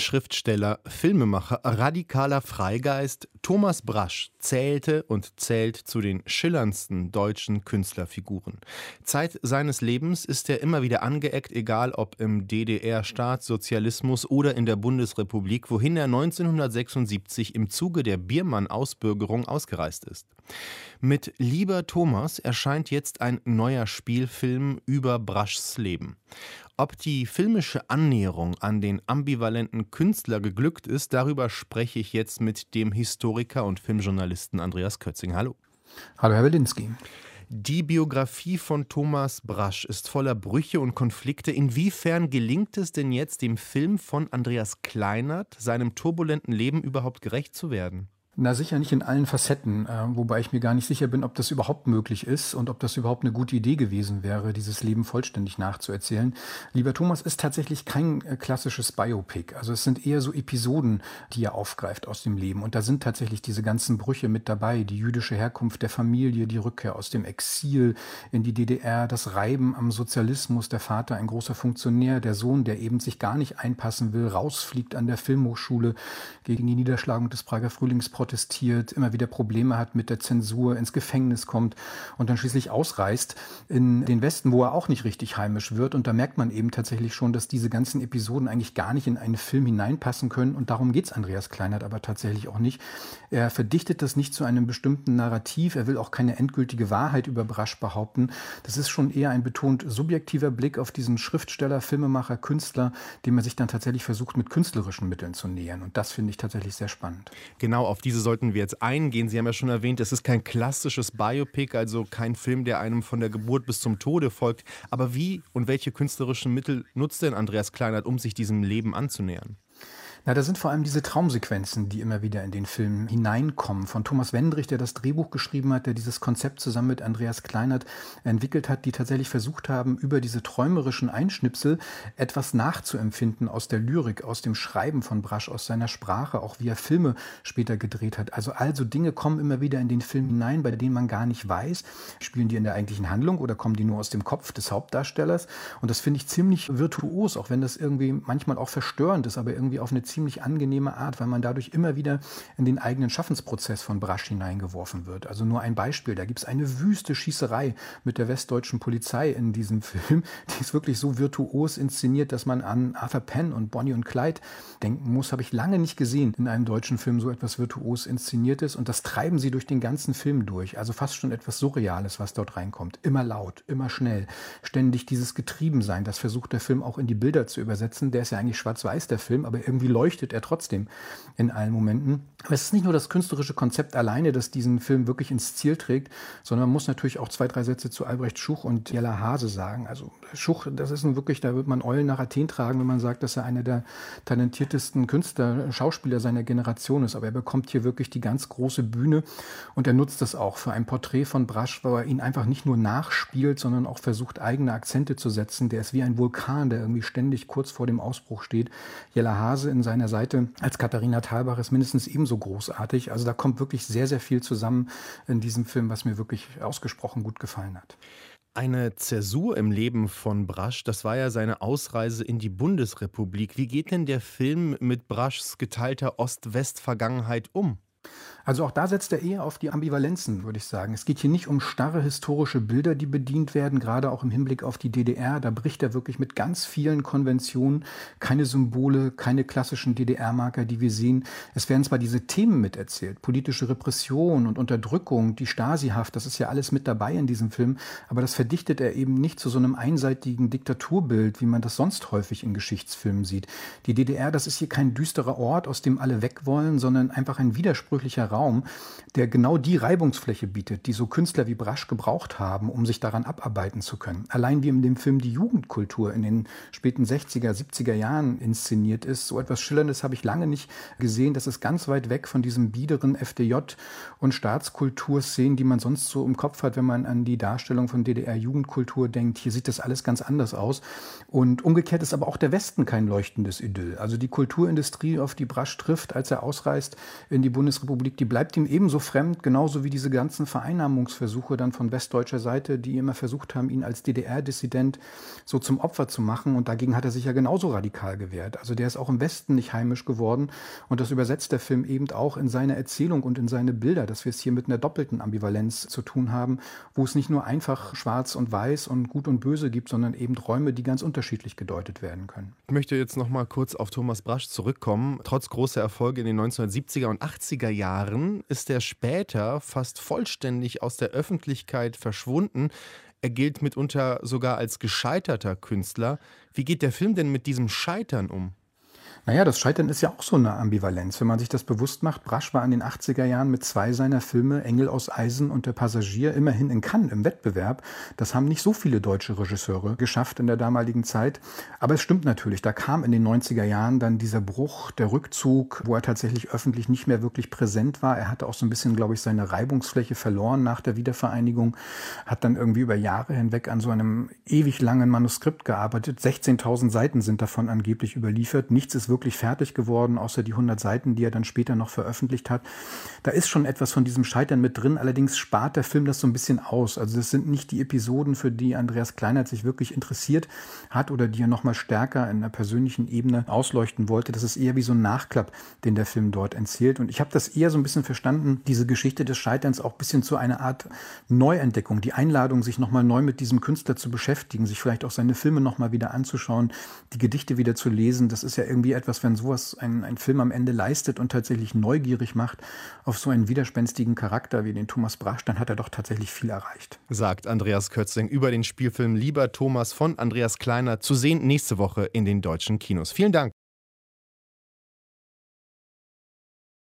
Schriftsteller, Filmemacher, radikaler Freigeist Thomas Brasch zählte und zählt zu den schillerndsten deutschen Künstlerfiguren. Zeit seines Lebens ist er immer wieder angeeckt, egal ob im DDR-Staatssozialismus oder in der Bundesrepublik, wohin er 1976 im Zuge der Biermann-Ausbürgerung ausgereist ist. Mit Lieber Thomas erscheint jetzt ein neuer Spielfilm über Braschs Leben. Ob die filmische Annäherung an den ambivalenten Künstler geglückt ist, darüber spreche ich jetzt mit dem Historiker und Filmjournalisten Andreas Kötzing. Hallo. Hallo, Herr Wilinski. Die Biografie von Thomas Brasch ist voller Brüche und Konflikte. Inwiefern gelingt es denn jetzt, dem Film von Andreas Kleinert, seinem turbulenten Leben überhaupt gerecht zu werden? Na sicher nicht in allen Facetten, äh, wobei ich mir gar nicht sicher bin, ob das überhaupt möglich ist und ob das überhaupt eine gute Idee gewesen wäre, dieses Leben vollständig nachzuerzählen. Lieber Thomas ist tatsächlich kein äh, klassisches Biopic. Also es sind eher so Episoden, die er aufgreift aus dem Leben. Und da sind tatsächlich diese ganzen Brüche mit dabei. Die jüdische Herkunft der Familie, die Rückkehr aus dem Exil in die DDR, das Reiben am Sozialismus, der Vater ein großer Funktionär, der Sohn, der eben sich gar nicht einpassen will, rausfliegt an der Filmhochschule gegen die Niederschlagung des Prager Frühlingsprozesses protestiert, immer wieder Probleme hat mit der Zensur, ins Gefängnis kommt und dann schließlich ausreist in den Westen, wo er auch nicht richtig heimisch wird. Und da merkt man eben tatsächlich schon, dass diese ganzen Episoden eigentlich gar nicht in einen Film hineinpassen können. Und darum geht es Andreas Kleinert aber tatsächlich auch nicht. Er verdichtet das nicht zu einem bestimmten Narrativ. Er will auch keine endgültige Wahrheit über Brasch behaupten. Das ist schon eher ein betont subjektiver Blick auf diesen Schriftsteller, Filmemacher, Künstler, dem er sich dann tatsächlich versucht, mit künstlerischen Mitteln zu nähern. Und das finde ich tatsächlich sehr spannend. Genau, auf die diese sollten wir jetzt eingehen. Sie haben ja schon erwähnt, es ist kein klassisches Biopic, also kein Film, der einem von der Geburt bis zum Tode folgt. Aber wie und welche künstlerischen Mittel nutzt denn Andreas Kleinert, um sich diesem Leben anzunähern? Na, da sind vor allem diese Traumsequenzen, die immer wieder in den Film hineinkommen. Von Thomas Wendrich, der das Drehbuch geschrieben hat, der dieses Konzept zusammen mit Andreas Kleinert entwickelt hat, die tatsächlich versucht haben, über diese träumerischen Einschnipsel etwas nachzuempfinden aus der Lyrik, aus dem Schreiben von Brasch, aus seiner Sprache, auch wie er Filme später gedreht hat. Also also Dinge kommen immer wieder in den Film hinein, bei denen man gar nicht weiß, spielen die in der eigentlichen Handlung oder kommen die nur aus dem Kopf des Hauptdarstellers. Und das finde ich ziemlich virtuos, auch wenn das irgendwie manchmal auch verstörend ist, aber irgendwie auf eine ziemlich angenehme Art, weil man dadurch immer wieder in den eigenen Schaffensprozess von Brasch hineingeworfen wird. Also nur ein Beispiel, da gibt es eine wüste Schießerei mit der westdeutschen Polizei in diesem Film, die ist wirklich so virtuos inszeniert, dass man an Arthur Penn und Bonnie und Clyde denken muss. Habe ich lange nicht gesehen in einem deutschen Film so etwas virtuos inszeniertes und das treiben sie durch den ganzen Film durch. Also fast schon etwas Surreales, was dort reinkommt. Immer laut, immer schnell, ständig dieses Getriebensein. Das versucht der Film auch in die Bilder zu übersetzen. Der ist ja eigentlich schwarz-weiß, der Film, aber irgendwie leuchtet er trotzdem in allen Momenten. Aber es ist nicht nur das künstlerische Konzept alleine, das diesen Film wirklich ins Ziel trägt, sondern man muss natürlich auch zwei, drei Sätze zu Albrecht Schuch und Jella Hase sagen. Also Schuch, das ist nun wirklich, da wird man Eulen nach Athen tragen, wenn man sagt, dass er einer der talentiertesten Künstler, Schauspieler seiner Generation ist. Aber er bekommt hier wirklich die ganz große Bühne und er nutzt das auch für ein Porträt von Brasch, wo er ihn einfach nicht nur nachspielt, sondern auch versucht, eigene Akzente zu setzen. Der ist wie ein Vulkan, der irgendwie ständig kurz vor dem Ausbruch steht. Jella Hase in seiner Seite als Katharina Thalbach ist mindestens ebenso großartig. Also da kommt wirklich sehr, sehr viel zusammen in diesem Film, was mir wirklich ausgesprochen gut gefallen hat. Eine Zäsur im Leben von Brasch, das war ja seine Ausreise in die Bundesrepublik. Wie geht denn der Film mit Braschs geteilter Ost-West-Vergangenheit um? Also auch da setzt er eher auf die Ambivalenzen, würde ich sagen. Es geht hier nicht um starre historische Bilder, die bedient werden, gerade auch im Hinblick auf die DDR. Da bricht er wirklich mit ganz vielen Konventionen, keine Symbole, keine klassischen DDR-Marker, die wir sehen. Es werden zwar diese Themen miterzählt, politische Repression und Unterdrückung, die Stasi-Haft, das ist ja alles mit dabei in diesem Film, aber das verdichtet er eben nicht zu so einem einseitigen Diktaturbild, wie man das sonst häufig in Geschichtsfilmen sieht. Die DDR, das ist hier kein düsterer Ort, aus dem alle weg wollen, sondern einfach ein widersprüchlicher Raum, der genau die Reibungsfläche bietet, die so Künstler wie Brasch gebraucht haben, um sich daran abarbeiten zu können. Allein wie in dem Film die Jugendkultur in den späten 60er, 70er Jahren inszeniert ist, so etwas Schillerndes habe ich lange nicht gesehen. Das ist ganz weit weg von diesem biederen FDJ- und Staatskulturszenen, die man sonst so im Kopf hat, wenn man an die Darstellung von DDR-Jugendkultur denkt. Hier sieht das alles ganz anders aus. Und umgekehrt ist aber auch der Westen kein leuchtendes Idyll. Also die Kulturindustrie, auf die Brasch trifft, als er ausreist in die Bundesrepublik, die bleibt ihm ebenso fremd, genauso wie diese ganzen Vereinnahmungsversuche dann von westdeutscher Seite, die immer versucht haben, ihn als DDR-Dissident so zum Opfer zu machen. Und dagegen hat er sich ja genauso radikal gewehrt. Also der ist auch im Westen nicht heimisch geworden. Und das übersetzt der Film eben auch in seine Erzählung und in seine Bilder, dass wir es hier mit einer doppelten Ambivalenz zu tun haben, wo es nicht nur einfach schwarz und weiß und gut und böse gibt, sondern eben Räume, die ganz unterschiedlich gedeutet werden können. Ich möchte jetzt noch mal kurz auf Thomas Brasch zurückkommen. Trotz großer Erfolge in den 1970er und 80er Jahren ist er später fast vollständig aus der Öffentlichkeit verschwunden. Er gilt mitunter sogar als gescheiterter Künstler. Wie geht der Film denn mit diesem Scheitern um? Naja, das Scheitern ist ja auch so eine Ambivalenz, wenn man sich das bewusst macht. Brasch war in den 80er Jahren mit zwei seiner Filme, Engel aus Eisen und Der Passagier, immerhin in Cannes im Wettbewerb. Das haben nicht so viele deutsche Regisseure geschafft in der damaligen Zeit. Aber es stimmt natürlich, da kam in den 90er Jahren dann dieser Bruch, der Rückzug, wo er tatsächlich öffentlich nicht mehr wirklich präsent war. Er hatte auch so ein bisschen, glaube ich, seine Reibungsfläche verloren nach der Wiedervereinigung, hat dann irgendwie über Jahre hinweg an so einem ewig langen Manuskript gearbeitet. 16.000 Seiten sind davon angeblich überliefert. Nichts ist wirklich fertig geworden, außer die 100 Seiten, die er dann später noch veröffentlicht hat. Da ist schon etwas von diesem Scheitern mit drin, allerdings spart der Film das so ein bisschen aus. Also das sind nicht die Episoden, für die Andreas Kleinert sich wirklich interessiert hat oder die er nochmal stärker in einer persönlichen Ebene ausleuchten wollte. Das ist eher wie so ein Nachklapp, den der Film dort erzählt. Und ich habe das eher so ein bisschen verstanden, diese Geschichte des Scheiterns auch ein bisschen zu einer Art Neuentdeckung, die Einladung, sich nochmal neu mit diesem Künstler zu beschäftigen, sich vielleicht auch seine Filme nochmal wieder anzuschauen, die Gedichte wieder zu lesen. Das ist ja irgendwie etwas, wenn sowas ein, ein Film am Ende leistet und tatsächlich neugierig macht auf so einen widerspenstigen Charakter wie den Thomas Brasch, dann hat er doch tatsächlich viel erreicht. Sagt Andreas Kötzing über den Spielfilm Lieber Thomas von Andreas Kleiner zu sehen nächste Woche in den deutschen Kinos. Vielen Dank.